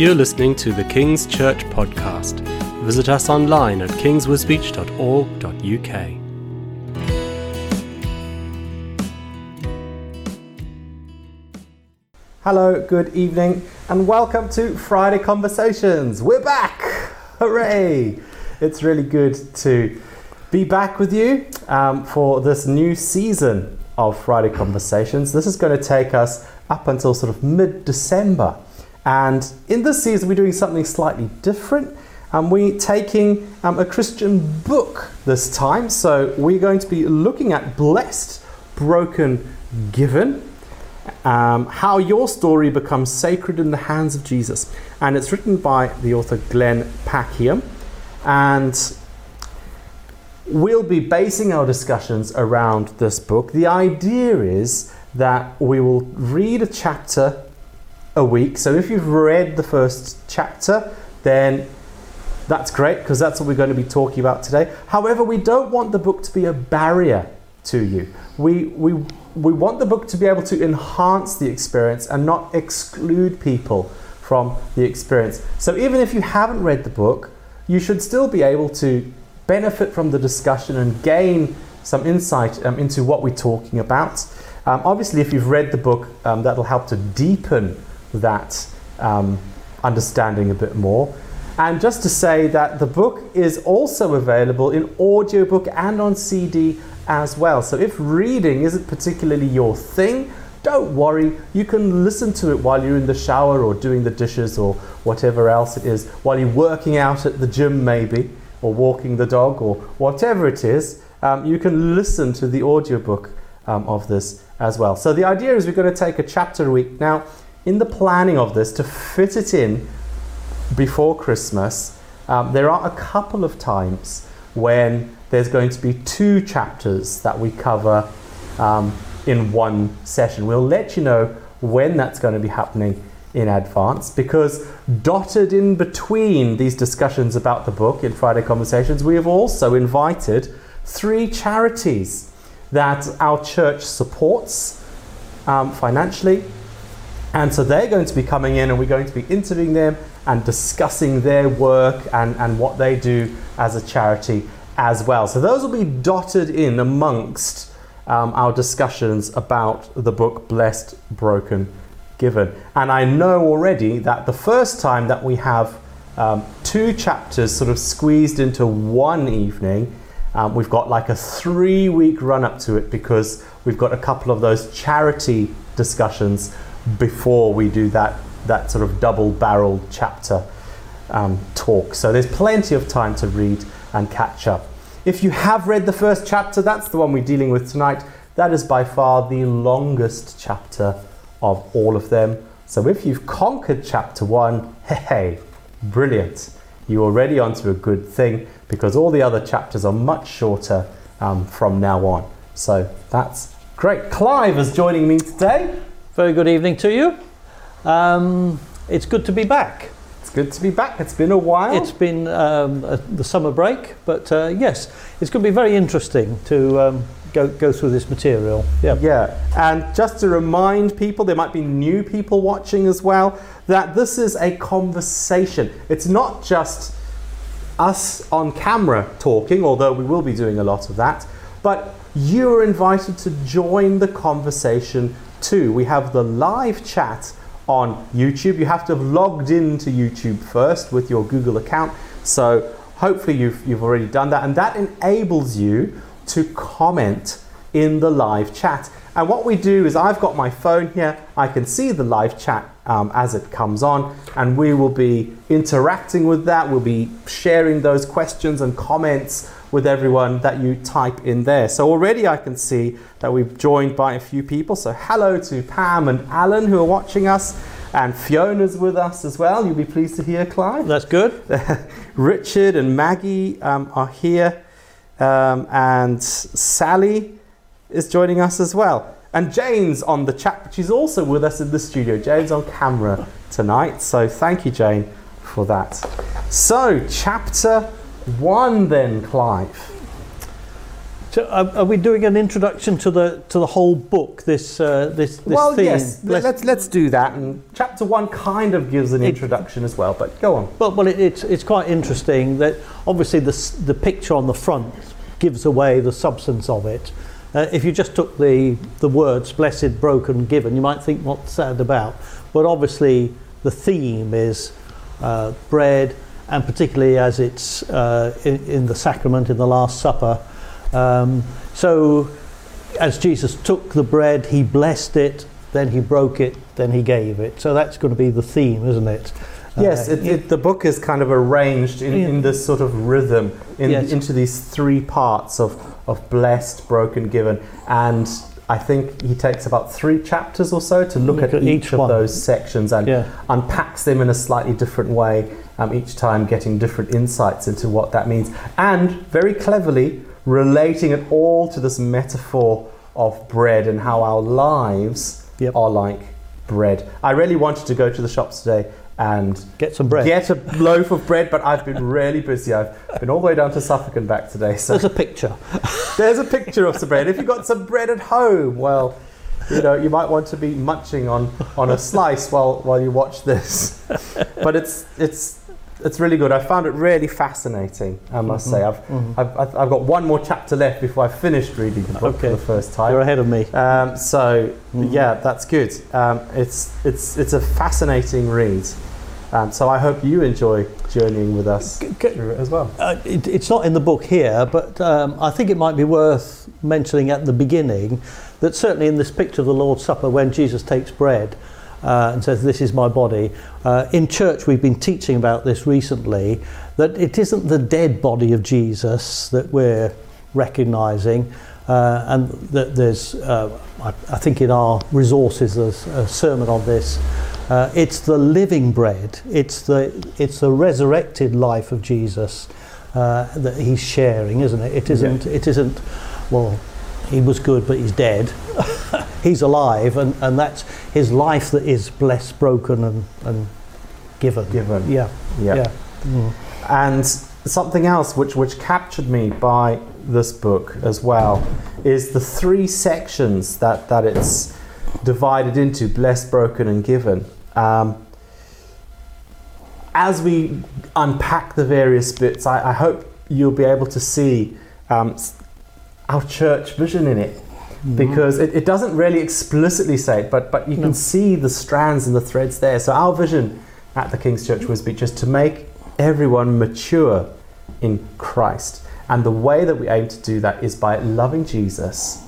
You're listening to the King's Church podcast. Visit us online at kingswisbech.org.uk. Hello, good evening, and welcome to Friday Conversations. We're back! Hooray! It's really good to be back with you um, for this new season of Friday Conversations. This is going to take us up until sort of mid December. And in this season, we're doing something slightly different. And we're taking um, a Christian book this time. So we're going to be looking at Blessed, Broken, Given um, how your story becomes sacred in the hands of Jesus. And it's written by the author Glenn Packiam. And we'll be basing our discussions around this book. The idea is that we will read a chapter a week. So if you've read the first chapter, then that's great because that's what we're going to be talking about today. However, we don't want the book to be a barrier to you. We, we, we want the book to be able to enhance the experience and not exclude people from the experience. So even if you haven't read the book, you should still be able to benefit from the discussion and gain some insight um, into what we're talking about. Um, obviously, if you've read the book, um, that'll help to deepen that um, understanding a bit more. And just to say that the book is also available in audiobook and on CD as well. So if reading isn't particularly your thing, don't worry, you can listen to it while you're in the shower or doing the dishes or whatever else it is, while you're working out at the gym, maybe, or walking the dog or whatever it is. Um, you can listen to the audiobook um, of this as well. So the idea is we're going to take a chapter a week. Now, in the planning of this, to fit it in before Christmas, um, there are a couple of times when there's going to be two chapters that we cover um, in one session. We'll let you know when that's going to be happening in advance because dotted in between these discussions about the book in Friday Conversations, we have also invited three charities that our church supports um, financially. And so they're going to be coming in and we're going to be interviewing them and discussing their work and, and what they do as a charity as well. So those will be dotted in amongst um, our discussions about the book Blessed, Broken, Given. And I know already that the first time that we have um, two chapters sort of squeezed into one evening, um, we've got like a three week run up to it because we've got a couple of those charity discussions before we do that, that sort of double barreled chapter um, talk. So there's plenty of time to read and catch up. If you have read the first chapter, that's the one we're dealing with tonight. That is by far the longest chapter of all of them. So if you've conquered chapter one, hey, brilliant. You're already onto a good thing because all the other chapters are much shorter um, from now on. So that's great. Clive is joining me today. Very good evening to you. Um, it's good to be back. It's good to be back. It's been a while. It's been um, a, the summer break, but uh, yes, it's going to be very interesting to um, go, go through this material. Yeah. Yeah. And just to remind people, there might be new people watching as well, that this is a conversation. It's not just us on camera talking, although we will be doing a lot of that, but you are invited to join the conversation too. We have the live chat on YouTube. You have to have logged into YouTube first with your Google account. So hopefully you've, you've already done that. And that enables you to comment in the live chat. And what we do is I've got my phone here. I can see the live chat um, as it comes on, and we will be interacting with that. We'll be sharing those questions and comments with everyone that you type in there. So already I can see that we've joined by a few people. So hello to Pam and Alan who are watching us. And Fiona's with us as well. You'll be pleased to hear, Clive. That's good. Richard and Maggie um, are here. Um, and Sally is joining us as well. And Jane's on the chat, but she's also with us in the studio. Jane's on camera tonight. So thank you, Jane, for that. So, chapter one, then, Clive. So are, are we doing an introduction to the to the whole book? This uh, this this well, theme. yes, Let's- let's let's do that. And chapter one kind of gives an It- introduction as well. But go on. Well, well, it, it's it's quite interesting that obviously the the picture on the front gives away the substance of it. Uh, if you just took the the words "blessed," "broken," "given," you might think what's that about. But obviously, the theme is uh, bread, and particularly as it's uh, in, in the sacrament in the Last Supper. Um, so, as Jesus took the bread, he blessed it, then he broke it, then he gave it. So that's going to be the theme, isn't it? Yes, Uh, it, it, the book is kind of arranged in, in this sort of rhythm in, Yes. into these three parts of, of blessed, broken, given. And I think he takes about three chapters or so to look, at, each, of one. those sections and yeah. unpacks them in a slightly different way, um, each time getting different insights into what that means. And very cleverly relating it all to this metaphor of bread and how our lives Yep. are like bread. I really wanted to go to the shops today and Get some bread. get a loaf of bread, but I've been really busy. I've been all the way down to Suffolk and back today. So There's a picture. there's a picture of some bread. If you've got some bread at home, well, you know, you might want to be munching on, on a slice while, while you watch this. But it's, it's, it's really good. I found it really fascinating, I must say. I've, Mhm. I've, I've I've got one more chapter left before I've finished reading the book for Okay. the first time. You're ahead of me. Um, so Mhm. yeah, that's good. Um, it's it's it's a fascinating read. Um, so I hope you enjoy journeying with us C- through it as well. Uh, it, it's not in the book here, but um, I think it might be worth mentioning at the beginning that certainly in this picture of the Lord's Supper, when Jesus takes bread uh, and says, This is my body, uh, in church we've been teaching about this recently that it isn't the dead body of Jesus that we're recognizing. Uh, and that there's, uh, I, I think in our resources, there's a sermon on this. Uh, it's the living bread. It's the it's the resurrected life of Jesus uh, that he's sharing, isn't it? It isn't. It isn't. Well, he was good, but he's dead. he's alive, and, and that's his life that is blessed, broken, and, and given. Given. Yeah. Yeah. Yeah. Mm. And something else which which captured me by this book as well is the three sections that that it's divided into: blessed, broken, and given. Um, as we unpack the various bits, I, I hope you'll be able to see um, our church vision in it because it, it doesn't really explicitly say it, but, but you No. can see the strands and the threads there. So, our vision at the King's Church Wisbech is to make everyone mature in Christ. And the way that we aim to do that is by loving Jesus,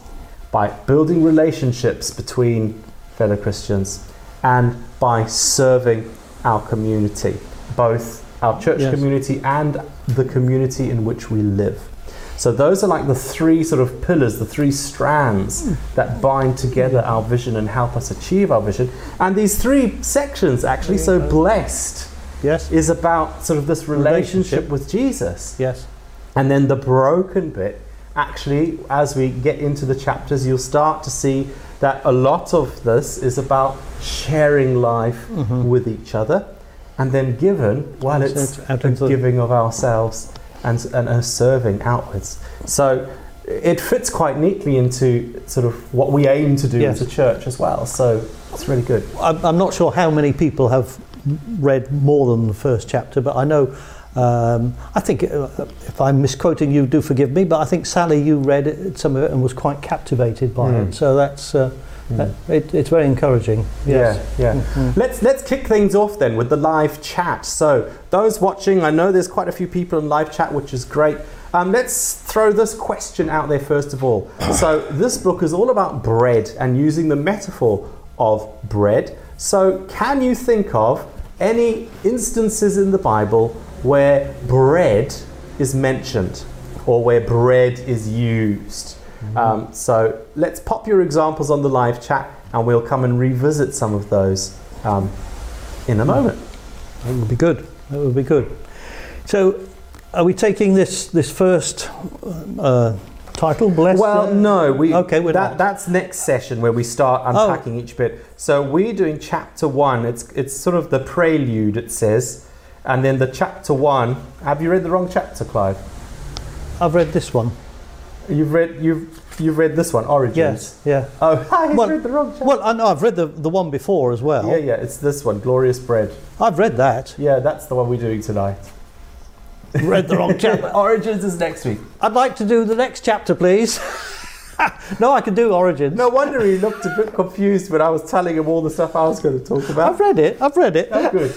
by building relationships between fellow Christians, and by serving our community, both our church Yes. community and the community in which we live. So those are like the three sort of pillars, the three strands that bind together our vision and help us achieve our vision. And these three sections, actually, so blessed Yes. is about sort of this relationship Relationship. with Jesus. Yes. And then the broken bit, actually, as we get into the chapters, you'll start to see that a lot of this is about sharing life Mhm. with each other. And then given, well, it's it's out the into the- giving of ourselves and, and a serving outwards. So it fits quite neatly into sort of what we aim to do Yes. as a church as well. So it's really good. I'm, not sure how many people have read more than the first chapter, but I know. Um, I think uh, if I'm misquoting you, do forgive me. But I think Sally, you read it, some of it and was quite captivated by Mm. it. So that's uh, that, it, it's very encouraging. Yes. Yeah, yeah. Mhm. Let's let's kick things off then with the live chat. So those watching, I know there's quite a few people in live chat, which is great. Um, let's throw this question out there first of all. So this book is all about bread and using the metaphor of bread. So can you think of any instances in the Bible where bread is mentioned or where bread is used? Um, so let's pop your examples on the live chat and we'll come and revisit some of those um, in a moment. That would be good. That would be good. So, are we taking this this first uh, title? Bless. Well, no, we okay, we're that, not. that's next session where we start Oh. unpacking each bit. So we're doing chapter one. It's it's sort of the prelude. It says, and then the chapter one. Have you read the wrong chapter, Clive? I've read this one. You've read you've you've read this one, Origins. Yes, yeah. Oh, I Well- read the wrong chapter. Well, I know I've read the, the one before as well. yeah, yeah, it's this one, Glorious Bread. I've read that. Yeah, that's the one we're doing tonight. read the wrong chapter. Origins is next week. I'd like to do the next chapter, please. no, I can do Origins. No wonder he looked a bit confused when I was telling him all the stuff I was going to talk about. I've read it. I've read it. Oh, good.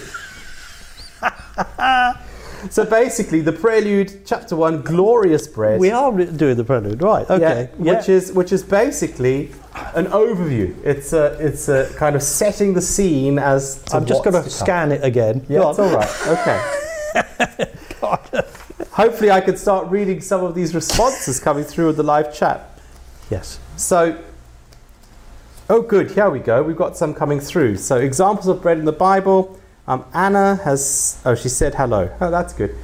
So basically, the prelude, chapter one, glorious bread. We are doing the prelude, right? Okay. Yeah, which is which is basically an overview. It's a it's a kind of setting the scene as. To I'm just going to scan it again. Yeah, it's all right. Okay. God. Hopefully, I can start reading some of these responses coming through in the live chat. Yes. So, oh, good. Here we go. We've got some coming through. So, examples of bread in the Bible. Um, Anna has. Oh, she said hello. Oh, that's good.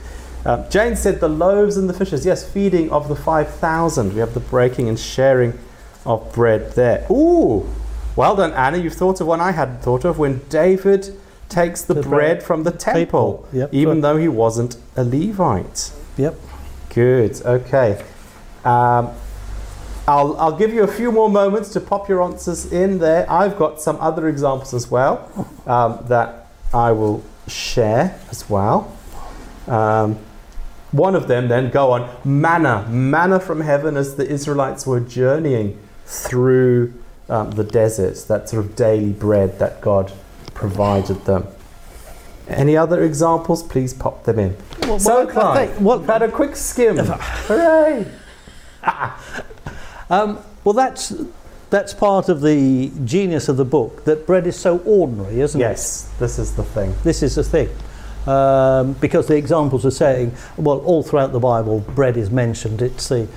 Um, Jane said the loaves and the fishes. Yes, feeding of the five thousand. We have the breaking and sharing of bread there. Ooh, well done, Anna. You've thought of one I hadn't thought of. When David takes the, The bread, bread from the temple, Temple, yep. even though he wasn't a Levite. Yep. Good. Okay. Um, I'll, I'll give you a few more moments to pop your answers in there. I've got some other examples as well um, that I will share as well. Um, one of them, then, go on. Manna. Manna from heaven as the Israelites were journeying through um, the desert. That sort of daily bread that God provided them. Any other examples? Please pop them in. Well, So, I Clive, had a quick skim. Hooray! Um, well, that's that's part of the genius of the book that bread is so ordinary, isn't it? Yes, this is the thing. This is the thing. Um, because the examples are saying, well, all throughout the Bible, bread is mentioned. It's the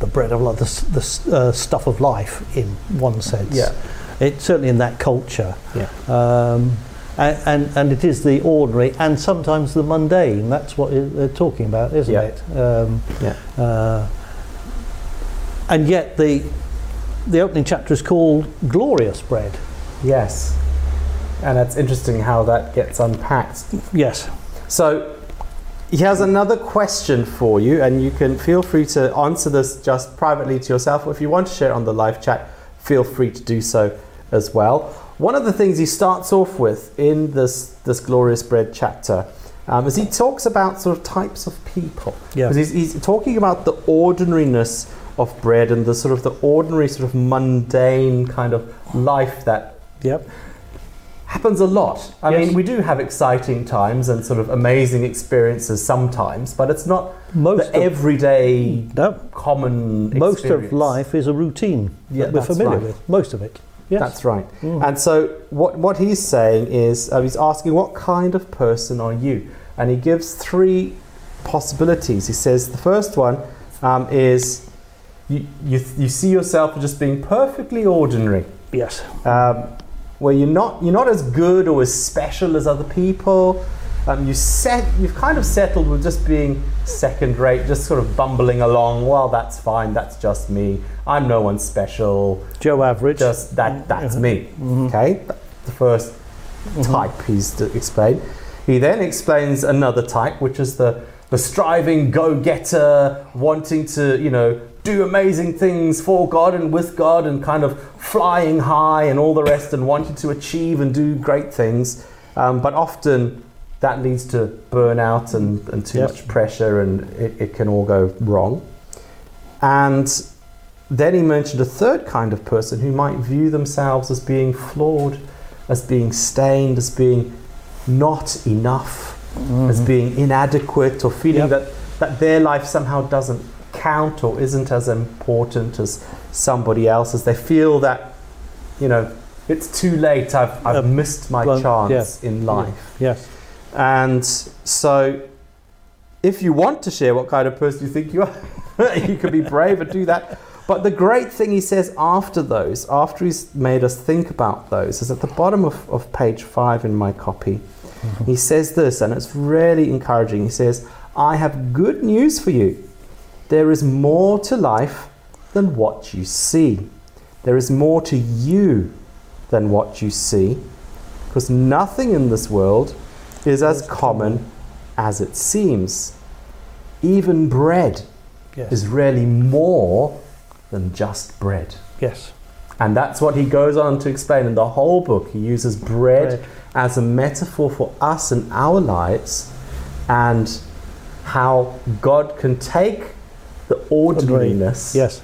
the bread of life, the, the uh, stuff of life, in one sense. Yeah. It's certainly in that culture. Yeah. Um, and, and, and it is the ordinary and sometimes the mundane. That's what they're talking about, isn't Yeah. it? Um, Yeah. uh, and yet the the opening chapter is called Glorious Bread. Yes. And it's interesting how that gets unpacked. Yes. So, he has another question for you, and you can feel free to answer this just privately to yourself. Or if you want to share it on the live chat, feel free to do so as well. One of the things he starts off with in this, this Glorious Bread chapter um, is he talks about sort of types of people. Yeah. Because he's, he's talking about the ordinariness of bread and the sort of the ordinary, sort of mundane kind of life that Yep. happens a lot. I Yes. mean, we do have exciting times and sort of amazing experiences sometimes, but it's not Most the everyday no, common most of life is a routine Yeah, that we're familiar right. with. Most of it. Yes. That's right. Mm. And so, what, what he's saying is, uh, he's asking, What kind of person are you? And he gives three possibilities. He says, The first one um, is you, you, you see yourself as just being perfectly ordinary. yes. um, where you're not you're not as good or as special as other people. Um, you set you've kind of settled with just being second rate, just sort of bumbling along. Well, that's fine. That's just me. I'm no one special. Joe Average. Just that that's me. Okay, the 1st type he's to explain. He then explains another type, which is the the striving go-getter, wanting to you know do amazing things for God and with God, and kind of flying high and all the rest, and wanting to achieve and do great things. Um, but often that leads to burnout and, and too Yep. much pressure, and it, it can all go wrong. And then he mentioned a third kind of person who might view themselves as being flawed, as being stained, as being not enough, as being inadequate, or feeling Yep. that, that their life somehow doesn't count or isn't as important as somebody else's. They feel that, you know, it's too late, I've, I've Uh, missed my chance in life. Yes. And so, if you want to share what kind of person you think you are, you can be brave and do that. But the great thing he says after those, after he's made us think about those, is at the bottom of, of page five in my copy. He says this, and it's really encouraging. He says, I have good news for you. There is more to life than what you see. There is more to you than what you see. Because nothing in this world is as common as it seems. Even bread Yes. is really more than just bread. Yes. And that's what he goes on to explain in the whole book. He uses bread, Bread. as a metaphor for us and our lives and how God can take the ordinariness Yes.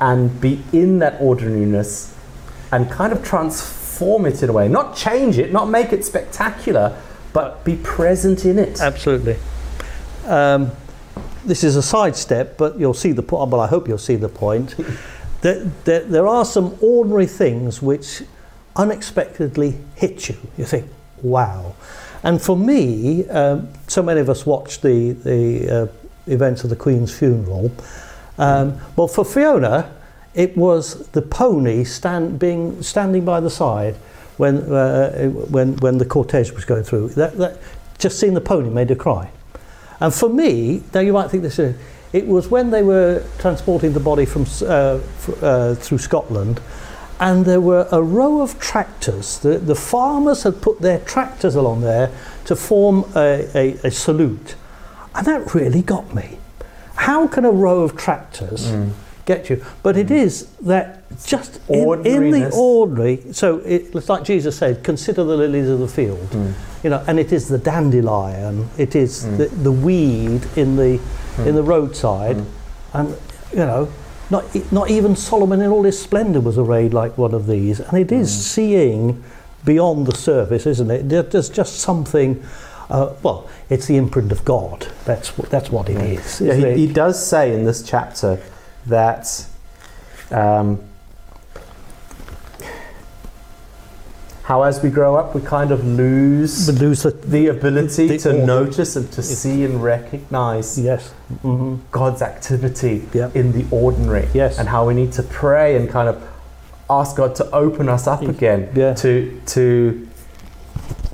and be in that ordinariness and kind of transform it in a way. Not change it, not make it spectacular, but be present in it. Absolutely. Um, this is a sidestep, but you'll see the point. Well, I hope you'll see the point. that, that there are some ordinary things which unexpectedly hit you. You think, wow. And for me, um, so many of us watch the, the uh, events of the Queen's funeral. Um, well, for Fiona, it was the pony stand, being, standing by the side when, uh, when, when the cortege was going through. That, that, just seeing the pony made her cry. And for me, now you might think this is, it was when they were transporting the body from uh, uh, through Scotland, and there were a row of tractors. The, the farmers had put their tractors along there to form a, a, a salute, and that really got me. How can a row of tractors mm. get you? But it mm. is that just in, in the ordinary. So it, it's like Jesus said, "Consider the lilies of the field." Mm. you know, and it is the dandelion, it is the, the weed in the in the roadside, and you know, not not even Solomon in all his splendour was arrayed like one of these, and it is seeing beyond the surface, isn't it? There's just something. Uh, well, it's the imprint of God. That's what that's what it is. Yeah, he, it? he does say in this chapter that um, how as we grow up we kind of lose But lose the, the ability the to order. notice and to see and recognize yes, hmm God's activity Yeah. in the ordinary Yes. and how we need to pray and kind of ask God to open us up again Yeah. to to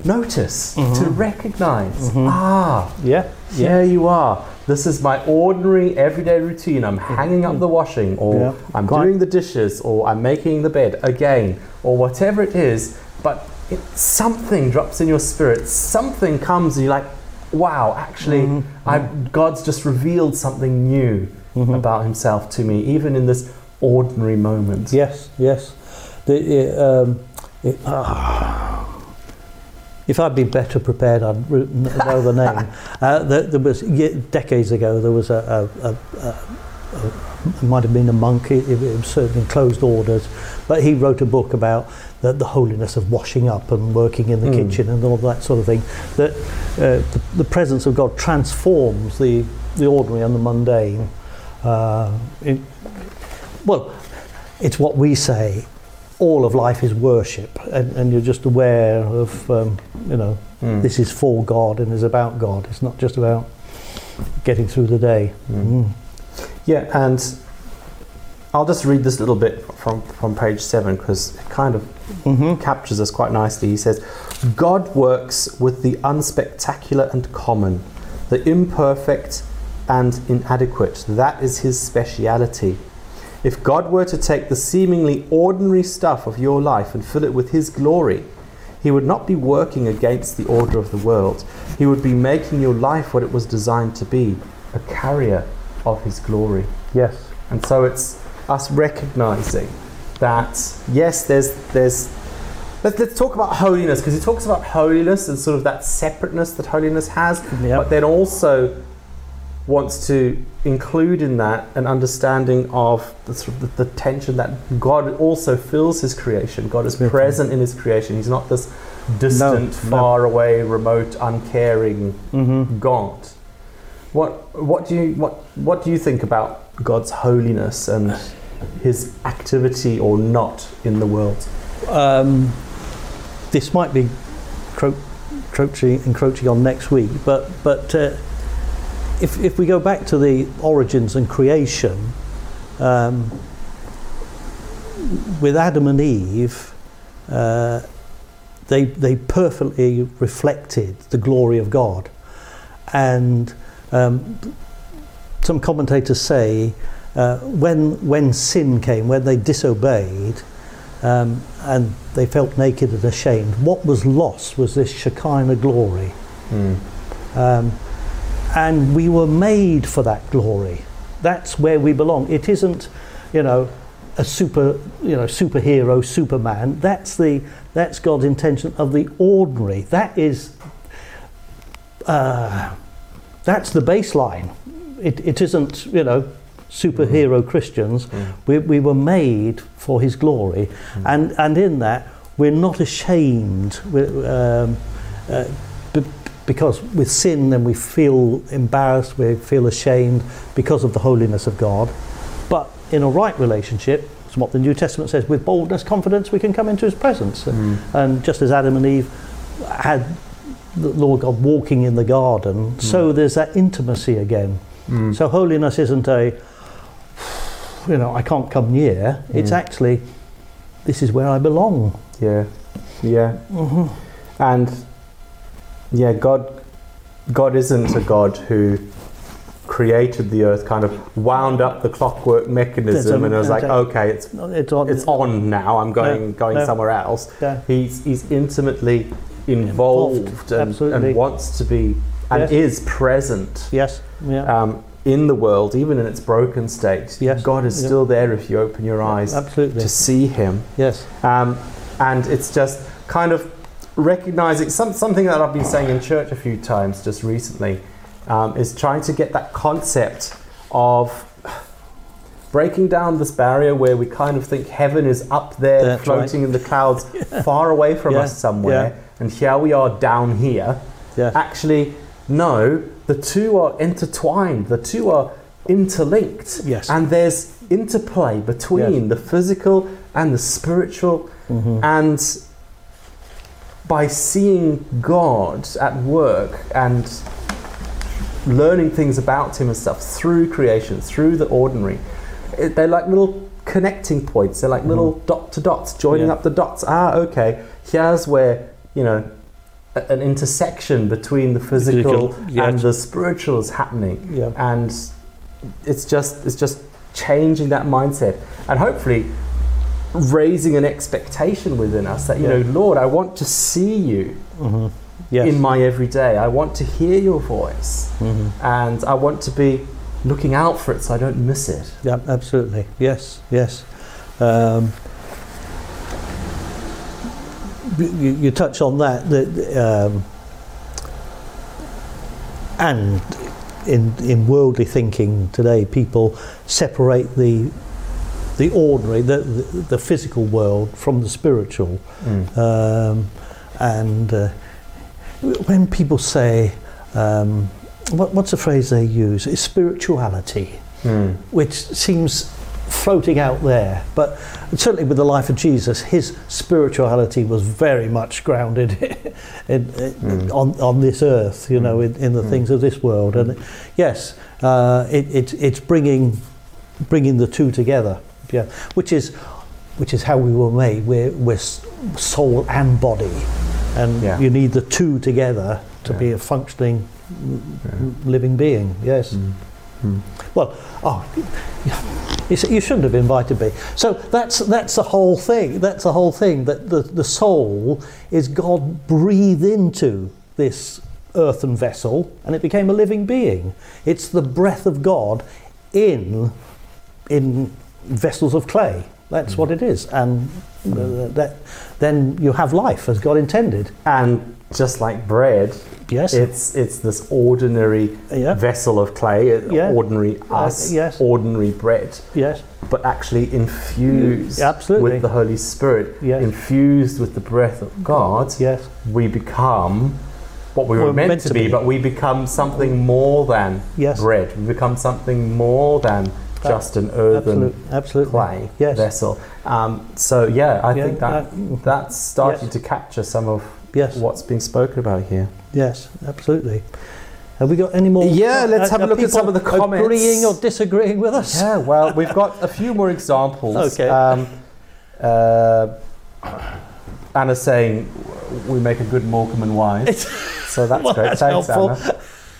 notice to Mhm. recognize Mhm. ah yeah, here you are. This is my ordinary everyday routine. I'm hanging up the washing, or Yeah. I'm Quite- doing the dishes, or I'm making the bed again, or whatever it is. But it, something drops in your spirit. Something comes, and you're like, "Wow! Actually, Mhm. I, God's just revealed something new Mhm. about Himself to me, even in this ordinary moment." Yes, yes. The, um, it, ah. If I'd been better prepared, I'd know the name. Uh, there, there was decades ago. There was a, a, a, a, a it might have been a monk. It, it was certainly closed orders, but he wrote a book about the, the holiness of washing up and working in the Mm. kitchen and all that sort of thing. That uh, the, the presence of God transforms the the ordinary and the mundane. Uh, it, well, it's what we say. All of life is worship, and, and you're just aware of, um, you know, Mm. this is for God and is about God. It's not just about getting through the day. Mm. Yeah, and I'll just read this little bit from, from page seven because it kind of Mm-hmm. captures us quite nicely. He says, God works with the unspectacular and common, the imperfect and inadequate. That is his speciality. If God were to take the seemingly ordinary stuff of your life and fill it with his glory, he would not be working against the order of the world. He would be making your life what it was designed to be a carrier of his glory. Yes. And so it's us recognizing that yes, there's there's let's, let's talk about holiness because he talks about holiness and sort of that separateness that holiness has, Yep. but then also wants to include in that an understanding of the, sort of the, the tension that God also fills His creation. God is Beautiful. present in His creation. He's not this distant, no. far away, remote, uncaring Mm-hmm. God. What what do you what what do you think about God's holiness and his activity or not in the world? Um, this might be cro- encroaching, encroaching on next week, but but uh, if if we go back to the origins and creation, um, with Adam and Eve, uh, they they perfectly reflected the glory of God, and um, some commentators say uh, when when sin came, when they disobeyed, um, and they felt naked and ashamed. What was lost was this Shekinah glory. Um, and we were made for that glory. that's where we belong. It isn't, you know, a super, you know, superhero, Superman. That's the that's God's intention of the ordinary. That is, uh, that's the baseline. It, it isn't, you know, superhero Christians. Mm. We, we were made for His glory, Mm. and and in that we're not ashamed. We're, um, uh, because with sin, then we feel embarrassed, we feel ashamed because of the holiness of God. But in a right relationship, it's what the New Testament says, with boldness, confidence, we can come into His presence. Mm. And just as Adam and Eve had the Lord God walking in the garden, so there's that intimacy again. Mm. So holiness isn't a, you know, I can't come near. It's Mm. actually, this is where I belong. Yeah, yeah, hmm and yeah, God, God isn't a God who created the earth, kind of wound up the clockwork mechanism, and was like, okay. it's It's on. it's on now. I'm going going no. somewhere else. Yeah. He's he's intimately involved, Involved, and, and wants to be and Yes. is present Yes. Yeah. um, in the world, even in its broken state. Yes. God is Yeah. still there if you open your eyes Absolutely. to see Him. yes. Um, and it's just kind of recognizing some, something that I've been saying in church a few times just recently um, is trying to get that concept of breaking down this barrier where we kind of think heaven is up there That's floating in the clouds far away from Yeah, us somewhere and here we are down here. Yeah. actually no the two are intertwined. The two are interlinked. Yes. and there's interplay between the physical and the spiritual Mhm. and by seeing God at work and learning things about Him and stuff through creation, through the ordinary, it, they're like little connecting points. They're like little dot to dots, joining Yeah. up the dots. Ah, okay, here's where, you know, a- an intersection between the physical, Physical, yes. and the spiritual is happening Yeah. and it's just it's just changing that mindset and hopefully raising an expectation within us that you Yeah. know lord i want to see you hmm Yes. in my everyday i want to hear your voice Mhm. and i want to be looking out for it so i don't miss it Yeah, absolutely. Yes, yes. Um, you, you touch on that, that um, and in in worldly thinking today, people separate the the ordinary, the, the, the physical world from the spiritual. Um, and uh, when people say, um, what, what's the phrase they use? It's spirituality Mm. which seems floating out there. But certainly with the life of Jesus, his spirituality was very much grounded in, in, Mm. on, on this earth, you know, in, in the Mm. things of this world. And yes, uh, it, it, it's bringing, bringing the two together, yeah, which is, which is how we were made. We're, we're soul and body. And Yeah. you need the two together to Yeah. be a functioning, living being. Yes. Mm. Mm. Well, oh, you, you shouldn't have invited me. So that's that's the whole thing. That's the whole thing. That the, the soul is God breathed into this earthen vessel, and it became a living being. It's the breath of God in in vessels of clay. That's what it is, and uh, that then you have life as God intended. and just like bread Yes. it's it's this ordinary yeah. vessel of clay uh, Yeah. ordinary Uh, us yes. ordinary bread Yes. but actually infused absolutely. with the Holy Spirit, Yes. infused with the breath of God, Yes. we become what we were We're meant, to be, but we become something more than Yes. bread. We become something more than just an earthen Absolute, absolutely. clay Yes. vessel. Um, so yeah, I Yeah, think that uh, that's starting yes. to capture some of Yes. what's being spoken about here. Yes, absolutely. Have we got any more? Yeah, let's have a look at some of the comments. Agreeing or disagreeing with us? Yeah, well, we've got a few more examples. Okay. Um, uh, Anna's saying we make a good Morecambe and Wise. so that's Well, great. that's Thanks, helpful.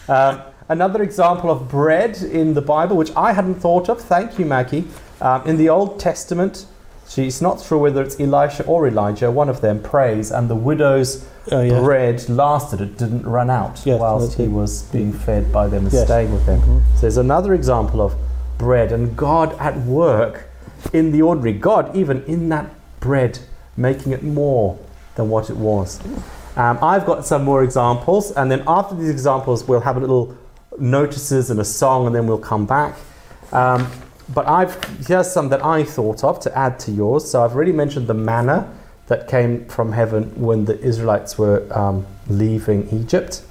Anna. Um, another example of bread in the Bible, which I hadn't thought of. Thank you, Maggie. Um, in the Old Testament, she's not sure whether it's Elisha or Elijah, one of them prays, and the widow's Oh, yeah. bread lasted, it didn't run out whilst he was being fed by them and Yes. staying with them. Mhm. So there's another example of bread and God at work in the ordinary. God, even in that bread, making it more than what it was. Um, I've got some more examples, and then after these examples, we'll have a little notices and a song, and then we'll come back. Um, but I've here's some that I thought of to add to yours. So I've already mentioned the manna that came from heaven when the Israelites were um, leaving Egypt.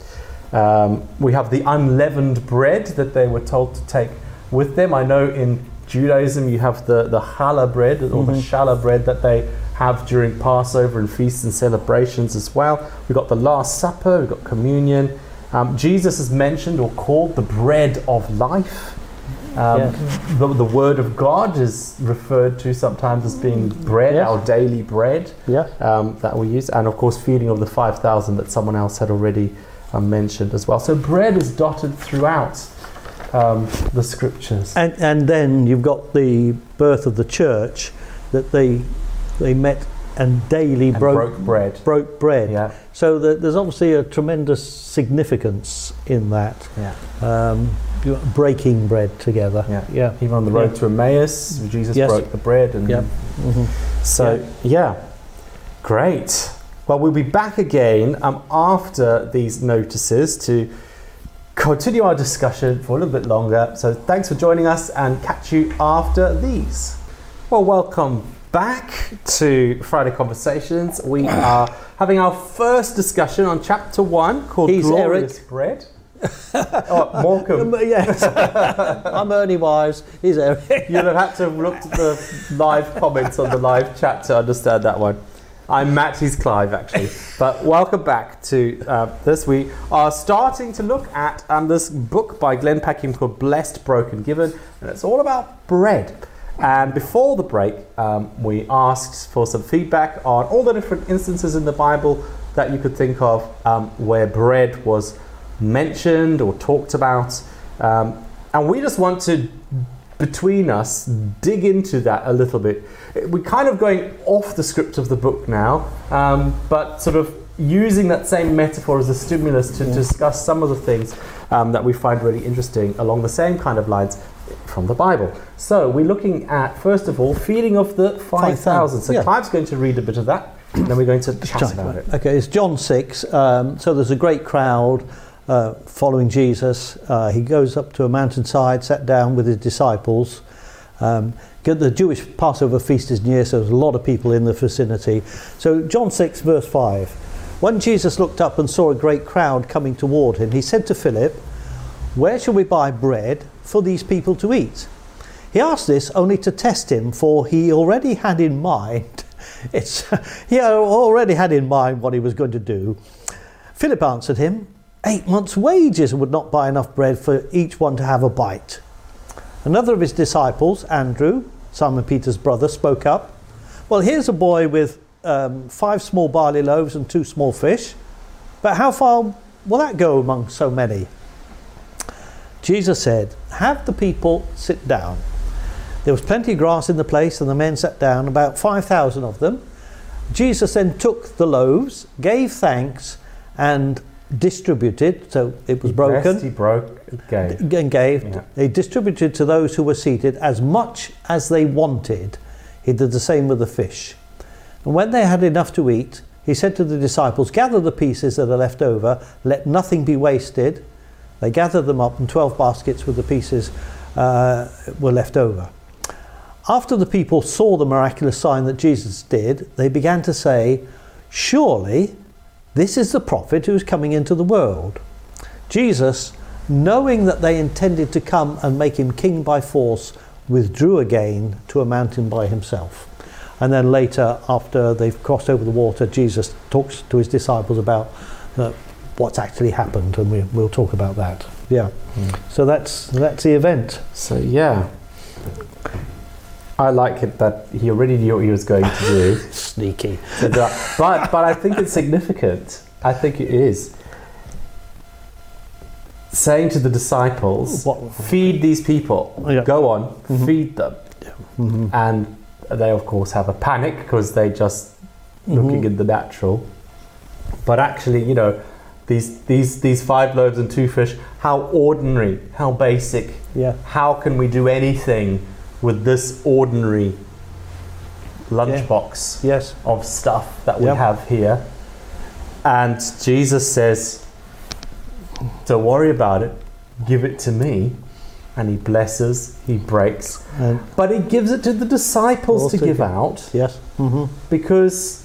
Um, we have the unleavened bread that they were told to take with them. I know in Judaism you have the, the challah bread or the Mhm. challah bread that they have during Passover and feasts and celebrations as well. We've got the Last Supper, we've got communion. Um, Jesus is mentioned or called the bread of life. Um, Yeah. the, the word of God is referred to sometimes as being bread, Yes. our daily bread Yeah. um, that we use, and of course, feeding of the 5,000 that someone else had already um, mentioned as well. So, bread is dotted throughout um, the scriptures. And, and then you've got the birth of the church that they they met and daily And broke, broke bread. broke bread. Yeah, So the, there's obviously a tremendous significance in that yeah, um, breaking bread together. yeah. Yeah. Even on the road to Emmaus, Jesus Yes. broke the bread, and Yeah. Mhm. so yeah, great. Well, we'll be back again um, after these notices to continue our discussion for a little bit longer. So thanks for joining us, and catch you after these. Well, welcome back to Friday Conversations. We are having our first discussion on chapter one called He's Glorious Bread. oh, Morecambe. Um, yes. I'm Ernie Wise. He's Eric. You'd have had to have looked at the live comments on the live chat to understand that one. I'm Matt, he's Clive actually. But welcome back to uh, this. We are starting to look at um, this book by Glenn Packiam called Blessed, Broken, Given, and it's all about bread. And before the break, um, we asked for some feedback on all the different instances in the Bible that you could think of um, where bread was mentioned or talked about. Um, and we just want to between us dig into that a little bit. We're kind of going off the script of the book now, um, but sort of using that same metaphor as a stimulus to discuss some of the things um, that we find really interesting along the same kind of lines from the Bible. So we're looking at, first of all, feeding of the 5,000. So yeah. Clive's going to read a bit of that, and then we're going to chat Right, about it. Okay, it's John 6. Um, so there's a great crowd uh, following Jesus. Uh, he goes up to a mountainside, sat down with his disciples. Um, the Jewish Passover feast is near, so there's a lot of people in the vicinity. So, John 6, verse 5. When Jesus looked up and saw a great crowd coming toward him, he said to Philip, Where shall we buy bread for these people to eat? He asked this only to test him, for he already had in mind. It's, he already had in mind what he was going to do. Philip answered him, Eight months' wages would not buy enough bread for each one to have a bite. Another of his disciples, Andrew, Simon Peter's brother, spoke up. Well, here's a boy with um, five small barley loaves and two small fish, but how far will that go among so many? Jesus said, Have the people sit down. There was plenty of grass in the place, and the men sat down, about 5,000 of them. Jesus then took the loaves, gave thanks, and distributed, so it was He broken He broke, and gave. and gave. Yeah. He distributed to those who were seated as much as they wanted. He did the same with the fish. And when they had enough to eat, he said to the disciples, Gather the pieces that are left over, let nothing be wasted. They gathered them up, and 12 baskets with the pieces uh, were left over. After the people saw the miraculous sign that Jesus did, they began to say, Surely this is the prophet who is coming into the world. Jesus, knowing that they intended to come and make him king by force, withdrew again to a mountain by himself. And then later, after they've crossed over the water, Jesus talks to his disciples about uh, what's actually happened, and we, we'll talk about that. Yeah. So that's that's the event. So yeah, I like it that he already knew what he was going to do. Sneaky. But but I think it's significant. I think it is saying to the disciples, What- "Feed these people. Yeah. Go on, Mhm. feed them." Mhm. And they of course have a panic because they just looking Mhm. in the natural. But actually, you know, these these these five loaves and two fish. How ordinary, how basic. Yeah. How can we do anything with this ordinary lunchbox Yes. of stuff that we Yep. have here? And Jesus says, "Don't worry about it. Give it to me." And he blesses, he breaks, And but he gives it to the disciples to give out yes. hmm because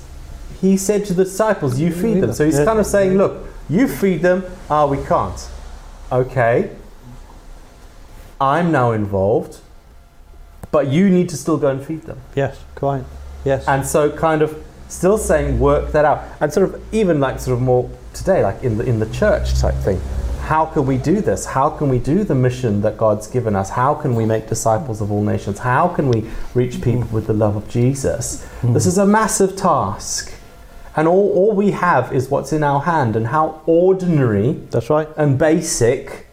he said to the disciples, You feed them. So he's Yeah. kind of saying, Look, you feed them. Ah, we can't. Okay. I'm now involved, but you need to still go and feed them. Yes. Quite. Yes. And so, kind of still saying, Work that out. And sort of, even like, sort of more today, like in the, in the church type thing. How can we do this? How can we do the mission that God's given us? How can we make disciples of all nations? How can we reach people with the love of Jesus? This is a massive task. And all, all we have is what's in our hand, and how ordinary That's right. and basic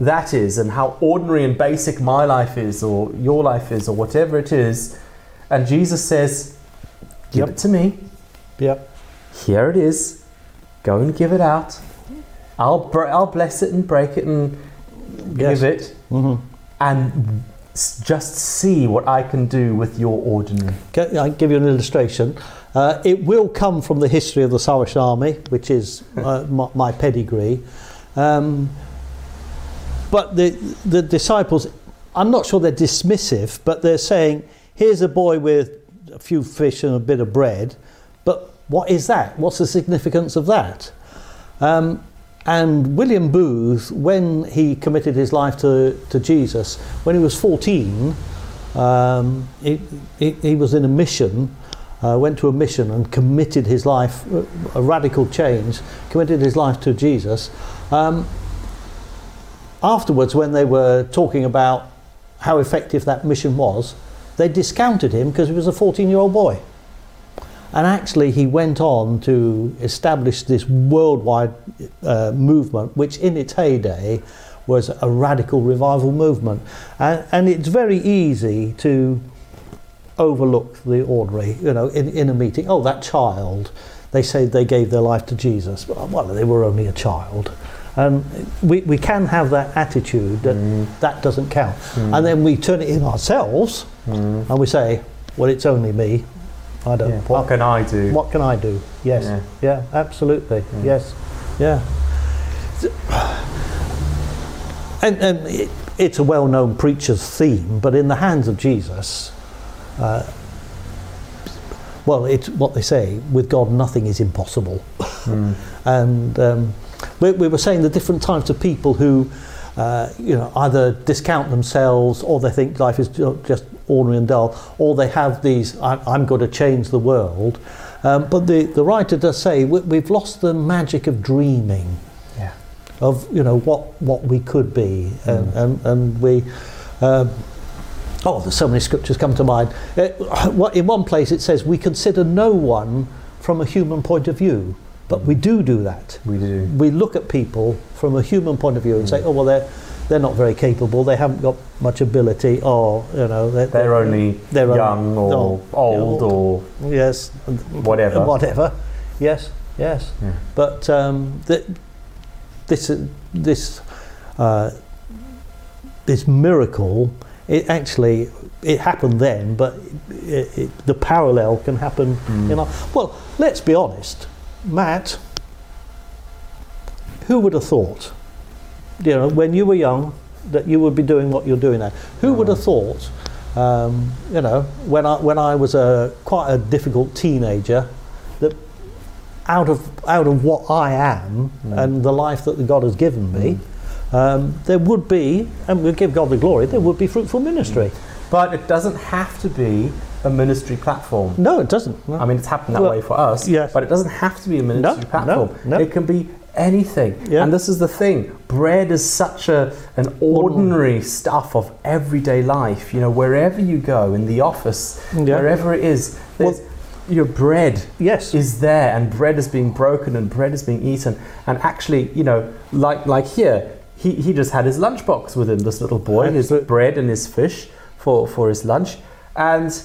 that is, and how ordinary and basic my life is, or your life is, or whatever it is. And Jesus says, Give Yep. it to me. Yep. Here it is. Go and give it out. I'll, I'll bless it and break it and Yes. give it, hmm and just see what I can do with your ordinary. Okay, I'll give you an illustration. Uh, it will come from the history of the Salvation Army, which is uh, my, my pedigree. Um, but the, the disciples, I'm not sure they're dismissive, but they're saying, here's a boy with a few fish and a bit of bread, but what is that? What's the significance of that? Um, and William Booth, when he committed his life to, to Jesus, when he was 14, um, he, he, he was in a mission, uh, went to a mission and committed his life, a radical change, committed his life to Jesus. Um, afterwards, when they were talking about how effective that mission was, they discounted him because he was a 14 year old boy. And actually, he went on to establish this worldwide uh, movement, which in its heyday was a radical revival movement. And, and it's very easy to overlook the ordinary, you know, in, in a meeting. Oh, that child, they say they gave their life to Jesus. Well, well, they were only a child. And we, we can have that attitude that mm. that doesn't count. Mm. And then we turn it in ourselves mm. and we say, well, it's only me. I don't Yeah. what, What can I do? what can I do? Yes. Yeah. Yeah, absolutely. Yes. Yeah. And, and it, it's a well known preacher's theme, but in the hands of Jesus, uh, well, it's what they say with God, nothing is impossible. and um, we, we were saying the different types of people who, uh, you know, either discount themselves or they think life is just ordinary and dull, or they have these, I, I'm going to change the world. Um, but the, the writer does say we, we've lost the magic of dreaming Yeah. of you know what what we could be and and, and we um, oh there's so many scriptures come to mind. Uh, in one place it says we consider no one from a human point of view but we do do that. We do. we look at people from a human point of view and say oh well they're they're not very capable. They haven't got much ability or you know they're, They're only They're only- young or oh, old or yes. whatever. whatever. Yes yes. Yeah. but um, th- this this uh, this miracle it actually it happened then but it, it, the parallel can happen Mm. you know well let's be honest. Matt who would have thought you know when you were young that you would be doing what you're doing now? Who would have thought um, you know when I when I was a quite a difficult teenager that out of out of what I am and the life that God has given me, um, there would be, and we'll give God the glory, there would be fruitful ministry. But it doesn't have to be a ministry platform. No, it doesn't. I mean, it's happened that Well, way for us, yes. but it doesn't have to be a ministry no, platform. no. It can be anything. Yeah. And this is the thing bread is such a, an ordinary stuff of everyday life. You know, wherever you go, in the office, Yeah. wherever it is, there's, your bread yes, is there and bread is being broken and bread is being eaten and actually you know like like here he, he just had his lunchbox with him this little boy his bread and his fish for for his lunch and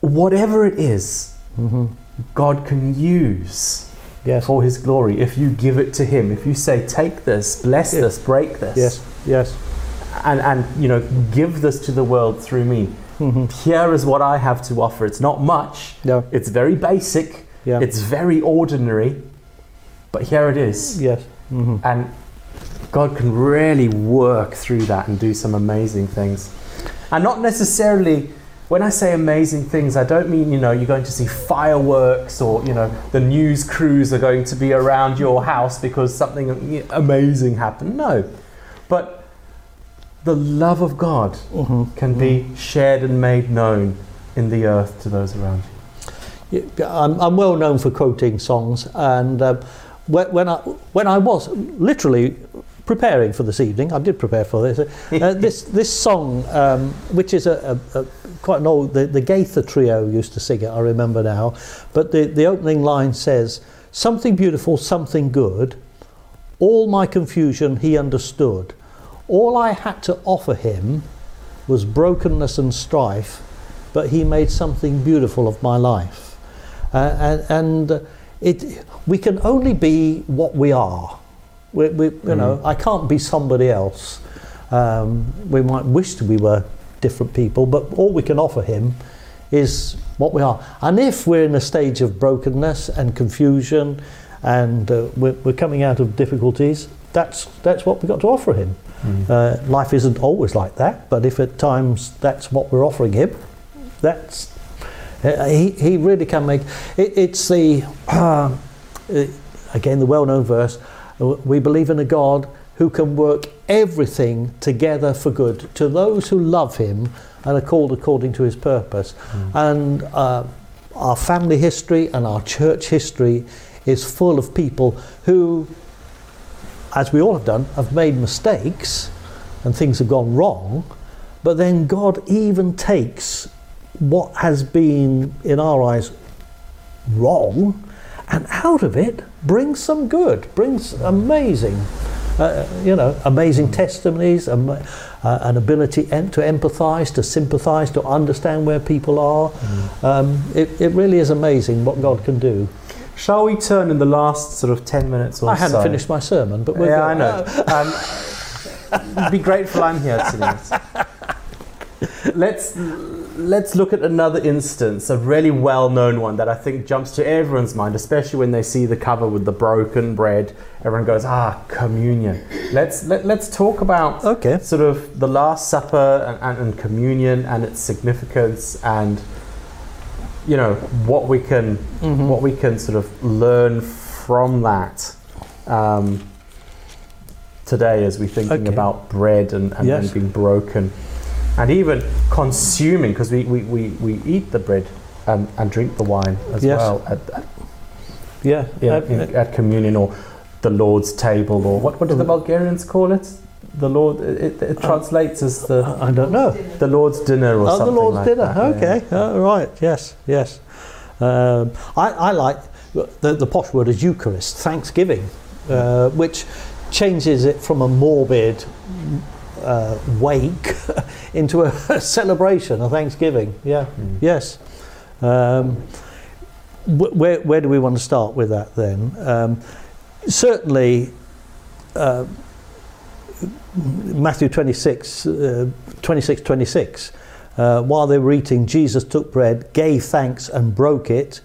whatever it is Mm-hmm. god can use Yes. for His glory. If you give it to Him, if you say, "Take this, bless Yes. this, break this," Yes. Yes. and and you know, give this to the world through me. hmm Here is what I have to offer. It's not much. Yeah. It's very basic. Yeah. It's very ordinary, but here it is. yes. Hmm And God can really work through that and do some amazing things. And not necessarily, when I say amazing things, I don't mean, you know, you're going to see fireworks or, you know, the news crews are going to be around your house because something amazing happened. No. But the love of God hmm can be shared and made known in the earth to those around you. Yeah, I'm, I'm well known for quoting songs, and um, when, when I when I was literally preparing for this evening, I did prepare for this. Uh, this this song, um, which is a, a, a quite an old, the, the Gaither Trio used to sing it. I remember now, but the the opening line says, "Something beautiful, something good. All my confusion he understood. All I had to offer him was brokenness and strife, but he made something beautiful of my life." Uh, and and uh, it, we can only be what we are. We, we, you know, I can't be somebody else. Um, we might wish we were different people, but all we can offer him is what we are. And if we're in a stage of brokenness and confusion, and uh, we're, we're coming out of difficulties, that's that's what we've got to offer him. Uh, life isn't always like that, but if at times that's what we're offering him, that's he, he really can make it, it's the uh, again the well-known verse uh, we believe in a god who can work everything together for good to those who love him and are called according to his purpose. And uh, our family history and our church history is full of people who as we all have done have made mistakes and things have gone wrong but then god even takes what has been, in our eyes, wrong, and out of it brings some good, brings amazing, uh, you know, amazing testimonies, um, uh, an ability en- to empathise, to sympathise, to understand where people are. Um, it, it really is amazing what God can do. Shall we turn in the last sort of 10 minutes or I hadn't so? finished my sermon, but we're yeah, go- I know. Um, be grateful I'm here tonight. Let's let's look at another instance, a really well-known one that I think jumps to everyone's mind, especially when they see the cover with the broken bread. Everyone goes, "Ah, communion." Let's let, let's talk about Okay. sort of the Last Supper and, and, and communion and its significance, and you know what we can Mhm. what we can sort of learn from that um, today as we're thinking Okay. about bread and, and, Yes. and being broken and even consuming because we, we, we, we eat the bread and, and drink the wine as Yes. well at, at, Yeah. yeah, Uh, in- at communion or the Lord's table or what, what do the Bulgarians call it? The Lord, it, it translates as the, I don't know. the Lord's dinner or something. Oh, the Lord's like dinner. that, yeah. okay. Oh, right. Yes. Yes. Um, I, I like the, the posh word is Eucharist, Thanksgiving, uh, which changes it from a morbid uh, wake into a celebration, a Thanksgiving. Yeah. Mm. Yes. Um, wh- where, where do we want to start with that then? Um, certainly, uh, Matthew 26, uh, 26, 26. Uh, while they were eating, Jesus took bread, gave thanks, and broke it,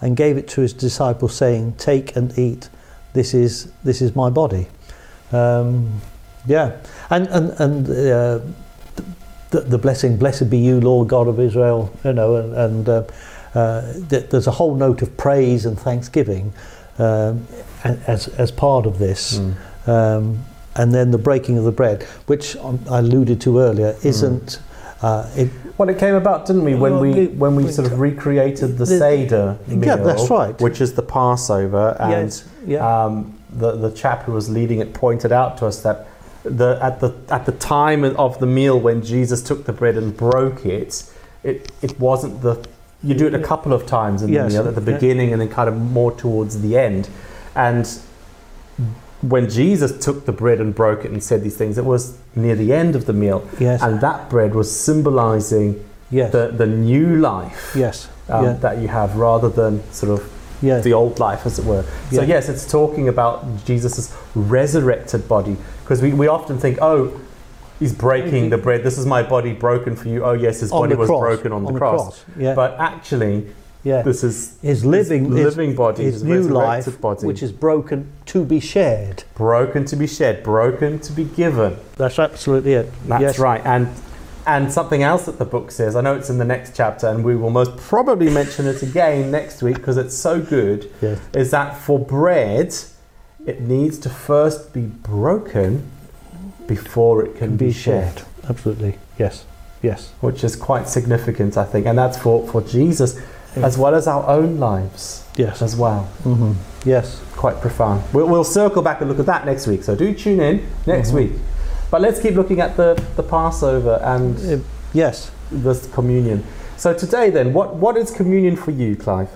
and gave it to his disciples, saying, "Take and eat. This is this is my body." Um, yeah, and and and uh, the, the blessing, "Blessed be you, Lord God of Israel." You know, and, and uh, uh, th- there's a whole note of praise and thanksgiving um, as as part of this. Mm. Um, and then the breaking of the bread, which um, I alluded to earlier, isn't. Uh, it, Well, it came about, didn't we, when Well, we it- when we sort of recreated the, The- Seder meal, Yeah, that's right. which is the Passover, and yes, yeah, um, the the chap who was leading it pointed out to us that the at the at the time of the meal when Jesus took the bread and broke it, it it wasn't the you do it a couple of times in Yes, the meal at the beginning and then kind of more towards the end, and when Jesus took the bread and broke it and said these things, it was near the end of the meal, yes, and that bread was symbolizing yes, the, the new life yes, um, yeah. that you have rather than sort of Yeah. the old life, as it were. So, Yeah. yes, it's talking about Jesus' resurrected body. Because we, we often think, oh, he's breaking mm-hmm. the bread. This is my body broken for you. Oh, yes, his On body was broken on, the, cross. The cross. Yeah. But actually, yeah. this is his living, his living body, his, his new life, body. which is broken to be shared. broken to be shared, broken to be given. That's absolutely it. That's yes. right. And and something else that the book says, I know it's in the next chapter, and we will most probably mention it again next week because it's so good, Yes. is that for bread, it needs to first be broken before it can be, shared, Absolutely. Yes. Yes. which is quite significant, I think. And that's for, for Jesus as well as our own lives Yes. as well. hmm Yes. Quite profound. We'll, we'll circle back and look at that next week, so do tune in next Mhm. week. But let's keep looking at the, the Passover and Uh, yes. this communion. So today, then, what, what is communion for you, Clive?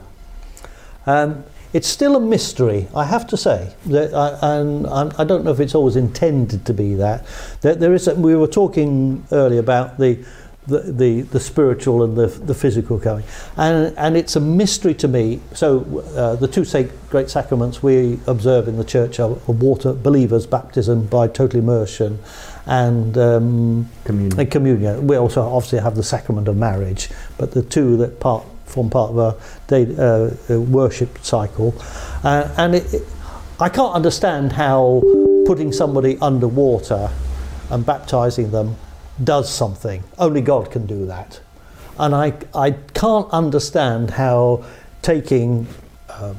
Um, it's still a mystery, I have to say. That I, and I'm- don't know if it's always intended to be that. That there is. A, we were talking earlier about the. The, the, the spiritual and the, the physical coming. And, and it's a mystery to me. So, uh, the two sac- great sacraments we observe in the church are, are water, believers' baptism by total immersion, and um, Communion. and communion. We also obviously have the sacrament of marriage, but the two that part form part of our day, uh, worship cycle. Uh, and it, it, I can't understand how putting somebody underwater and baptizing them does something. Only God can do that. And I, I can't understand how taking um,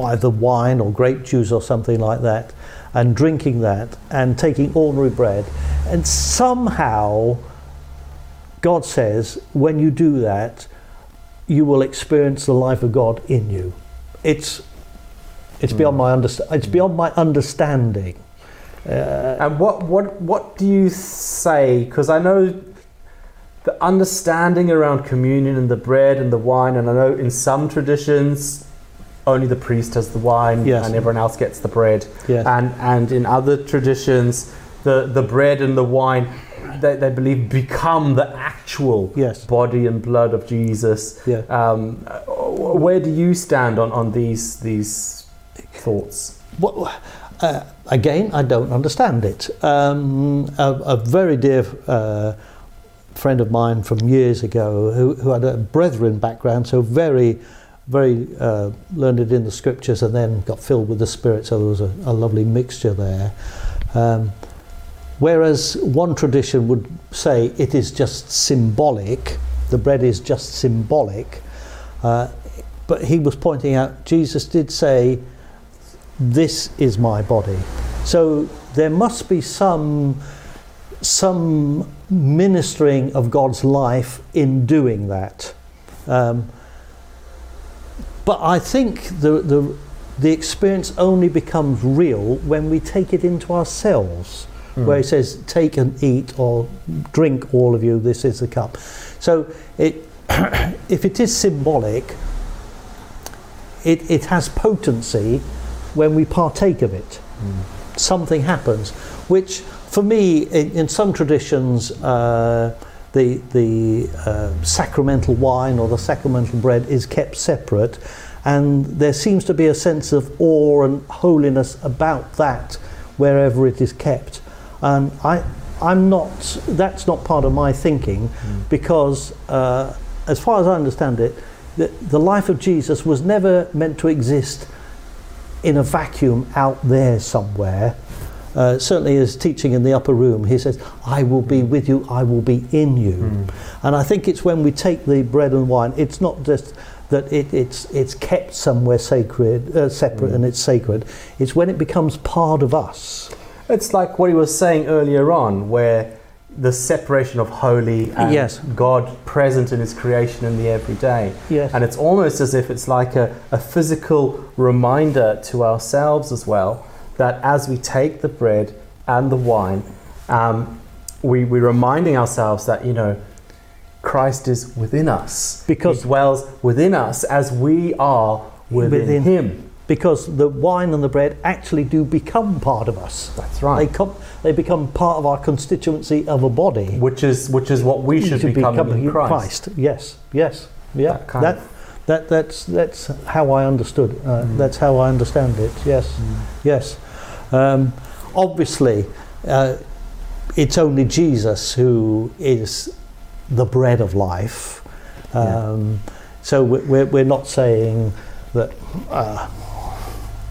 either wine or grape juice or something like that and drinking that and taking ordinary bread and somehow God says when you do that you will experience the life of God in you. It's it's beyond my underst- it's beyond my understanding. Uh, And what, what, what do you say? Because I know the understanding around communion and the bread and the wine, and I know in some traditions only the priest has the wine Yes. and everyone else gets the bread. yes. And, and in other traditions, the, the bread and the wine, they, they believe become the actual yes. body and blood of Jesus. Yeah. Um, where do you stand on, on these, these thoughts? Well, uh, again, I don't understand it. Um, a, a very dear uh, friend of mine from years ago, who, who had a brethren background, so very, very uh, learned in the scriptures, and then got filled with the Spirit. So there was a, a lovely mixture there. Um, whereas one tradition would say it is just symbolic, the bread is just symbolic. Uh, but he was pointing out Jesus did say this is my body. So there must be some some ministering of God's life in doing that. Um, but I think the, the the experience only becomes real when we take it into ourselves. Where he says, "Take and eat, or drink, all of you. This is the cup." So, it, if it is symbolic, it, it has potency when we partake of it. Something happens, which for me, in, in some traditions, uh, the, the uh, sacramental wine or the sacramental bread is kept separate, and there seems to be a sense of awe and holiness about that wherever it is kept. And I, I'm not, that's not part of my thinking because, uh, as far as I understand it, the, the life of Jesus was never meant to exist in a vacuum out there somewhere. Uh, certainly, his teaching in the upper room, he says, I will be with you, I will be in you. And I think it's when we take the bread and wine, it's not just that it, it's, it's kept somewhere sacred, uh, separate and it's sacred, it's when it becomes part of us. It's like what he was saying earlier on, where the separation of holy and Yes. God present in his creation in the everyday. Yes. And it's almost as if it's like a, a physical reminder to ourselves as well that as we take the bread and the wine, um, we, we're reminding ourselves that, you know, Christ is within us. Because- he dwells within us as we are within, Within- him. Because the wine and the bread actually do become part of us. That's They, right. com- they become part of our constituency of a body. Which is which is what we should, become, in Christ. Yes, yes, yeah. That That, That, that's, that's how I understood. Uh, Mm. That's how I understand it. Yes, yes. Um, obviously, uh, it's only Jesus who is the bread of life. Yeah. Um, So we- we're, we're not saying that uh,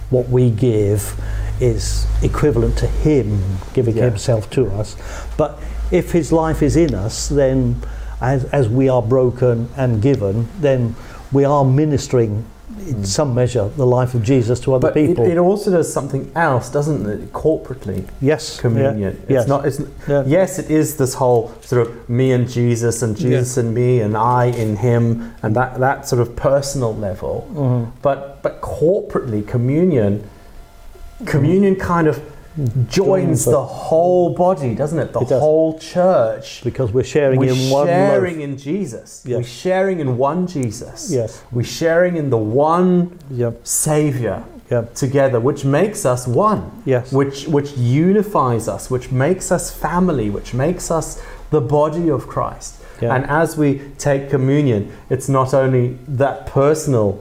what we give is equivalent to Him giving Yeah. Himself to us. But if His life is in us, then as, as we are broken and given, then we are ministering in some measure the life of Jesus to other But people. it also does something else, doesn't it? Corporately, yes. communion. Yeah, It's yes. not. It's Yeah. yes, it is this whole sort of me and Jesus, and Jesus and me, and I in Him, and that that sort of personal level. Mhm. But but corporately, communion, communion kind of joins the- whole body, doesn't it? The It does. whole church. Because we're sharing We're in one sharing loaf. in Jesus. Yes. We're sharing in one Jesus. Yes. We're sharing in the one Yeah. Savior Yeah. together, which makes us one, Yes. which which unifies us, which makes us family, which makes us the body of Christ. And as we take communion, it's not only that personal.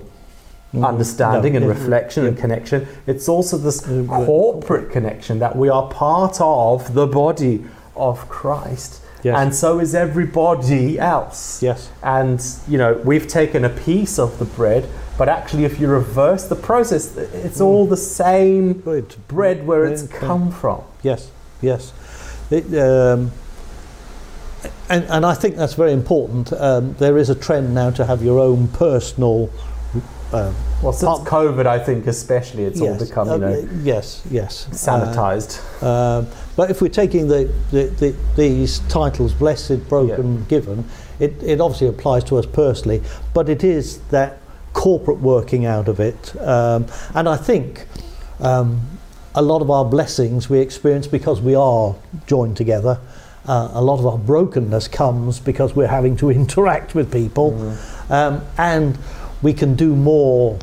Understanding No, and yeah, reflection and connection, it's also this corporate connection that we are part of the body of Christ. Yes. And so is everybody else. Yes. And, you know, we've taken a piece of the bread, but actually, if you reverse the process, it's all the same Good. bread where it's Yeah, come from. Yes, yes. It, um, and, and I think that's very important. Um, there is a trend now to have your own personal. Uh, Well, since Part- COVID, I think especially, it's all become, you uh, know, yes, yes. sanitized. Uh, um, but if we're taking the, the, the, these titles, blessed, broken, given, it, it obviously applies to us personally, but it is that corporate working out of it. Um, and I think um, a lot of our blessings we experience because we are joined together. Uh, a lot of our brokenness comes because we're having to interact with people. Um, and we can do more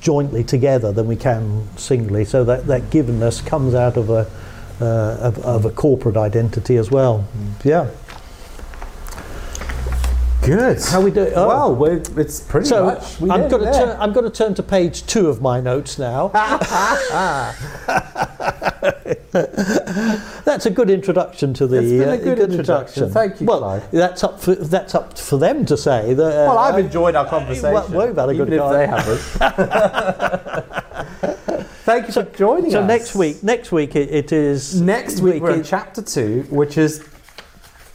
jointly together than we can singly. So that, that givenness comes out of a, uh, of, of a corporate identity as well. Yeah. Good. How we do? Oh. Well, it's pretty so much. We I'm going to turn. I'm going to turn to page two of my notes now. That's a good introduction to the. It's been a uh, good introduction. Thank you, Well, Clive. that's up for that's up for them to say. That, uh, Well, I've enjoyed our conversation. well, we've had a good even if time. they haven't. Thank you for joining so us. next week, next week it, it is Next week, we're in chapter two, which is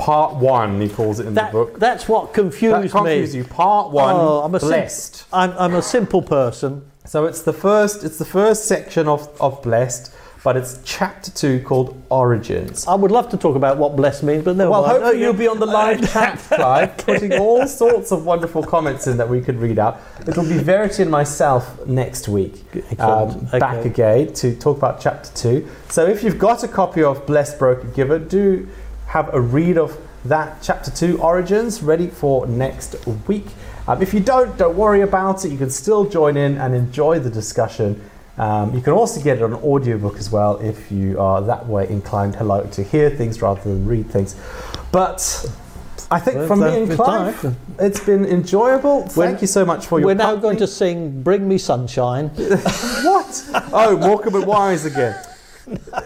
part one. He calls it in that, the book. That's what That confused confused me. you. Part one. Oh, I'm a sim- blessed. I'm, I'm a simple person. So it's the first. It's the first section of of blessed, but it's chapter two called origins. I would love to talk about what blessed means, but no. Well, I know hopefully you- you'll be on the live chat, Clive, putting all sorts of wonderful comments in that we could read out. It'll be Verity and myself next week, um, Excellent. back again to talk about chapter two. So if you've got a copy of Blessed Broken Given, do have a read of that chapter two origins ready for next week. Um, if you don't, don't worry about it. You can still join in and enjoy the discussion. Um, you can also get it on audiobook as well if you are that way inclined. Hello to hear things rather than read things. But I think Well, from me and Clive, it's been enjoyable. Thank you so much for your We're now company. going to sing "Bring Me Sunshine." What? Oh, Morecambe and Wise again.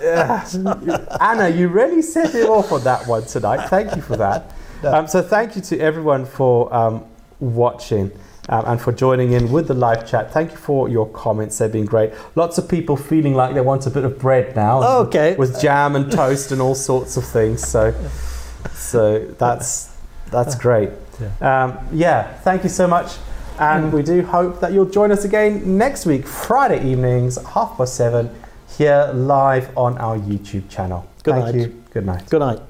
Yeah. Anna, you really set it off on that one tonight. Thank you for that. Um, so, thank you to everyone for um, watching um, and for joining in with the live chat. Thank you for your comments, they've been great. Lots of people feeling like they want a bit of bread now. Okay. With jam and toast and all sorts of things. So, so that's, that's great. Um, yeah, thank you so much. And we do hope that you'll join us again next week, Friday evenings, half past seven, here live on our YouTube channel. Good thank night. you. Good night. Good night.